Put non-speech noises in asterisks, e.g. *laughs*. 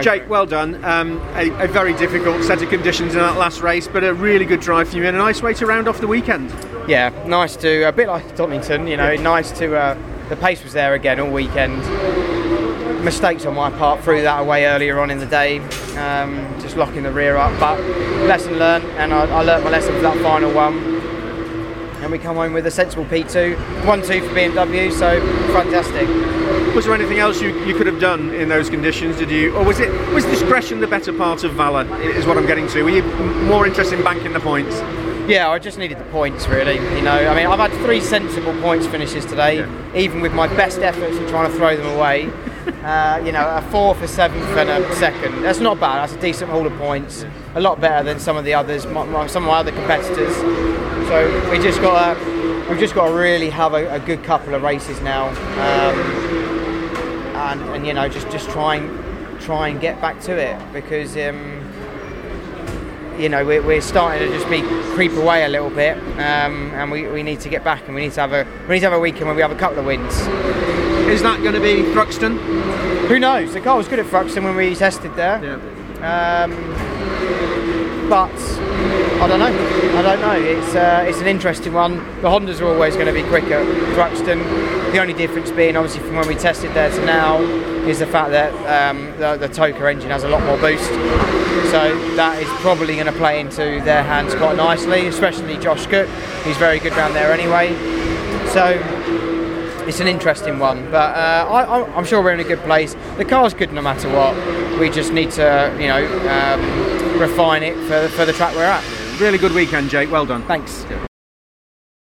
Jake, well done. Um, a, a, very difficult set of conditions in that last race, but a really good drive for you and a nice way to round off the weekend. Yeah, nice to, a bit like Donington, you know, nice to, uh, the pace was there again all weekend. Mistakes on my part, threw that away earlier on in the day, um, just locking the rear up, but lesson learned, and I, I learnt my lesson for that final one and we come home with a sensible P2, 1-2 for BMW, so fantastic. Was there anything else you, you could have done in those conditions? Did you, or was it was discretion the better part of valour? Is what I'm getting to. Were you more interested in banking the points? Yeah, I just needed the points really. You know, I mean, I've had three sensible points finishes today, yeah. even with my best efforts in trying to throw them away. *laughs* uh, you know, a fourth, a seventh, and a second. That's not bad. That's a decent haul of points. A lot better than some of the others, some of my other competitors. So we just got to, we've just got to really have a, a good couple of races now, um, and, and you know, just just try and try and get back to it because. Um, you know, we're, we're starting to just be creep away a little bit, um, and we, we need to get back, and we need to have a we need to have a weekend where we have a couple of wins. Is that going to be Thruxton? Who knows? The car was good at Thruxton when we tested there. Yeah. Um, but I don't know. I don't know. It's uh, it's an interesting one. The Hondas are always going to be quicker Thruxton. The only difference being, obviously, from when we tested there to now, is the fact that um, the, the TOCA engine has a lot more boost. So that is probably going to play into their hands quite nicely, especially Josh Cook. He's very good down there anyway. So it's an interesting one, but uh, I, am sure we're in a good place. The car's good no matter what. We just need to, you know, um, refine it for, for the track we're at. Really good weekend, Jake. Well done. Thanks.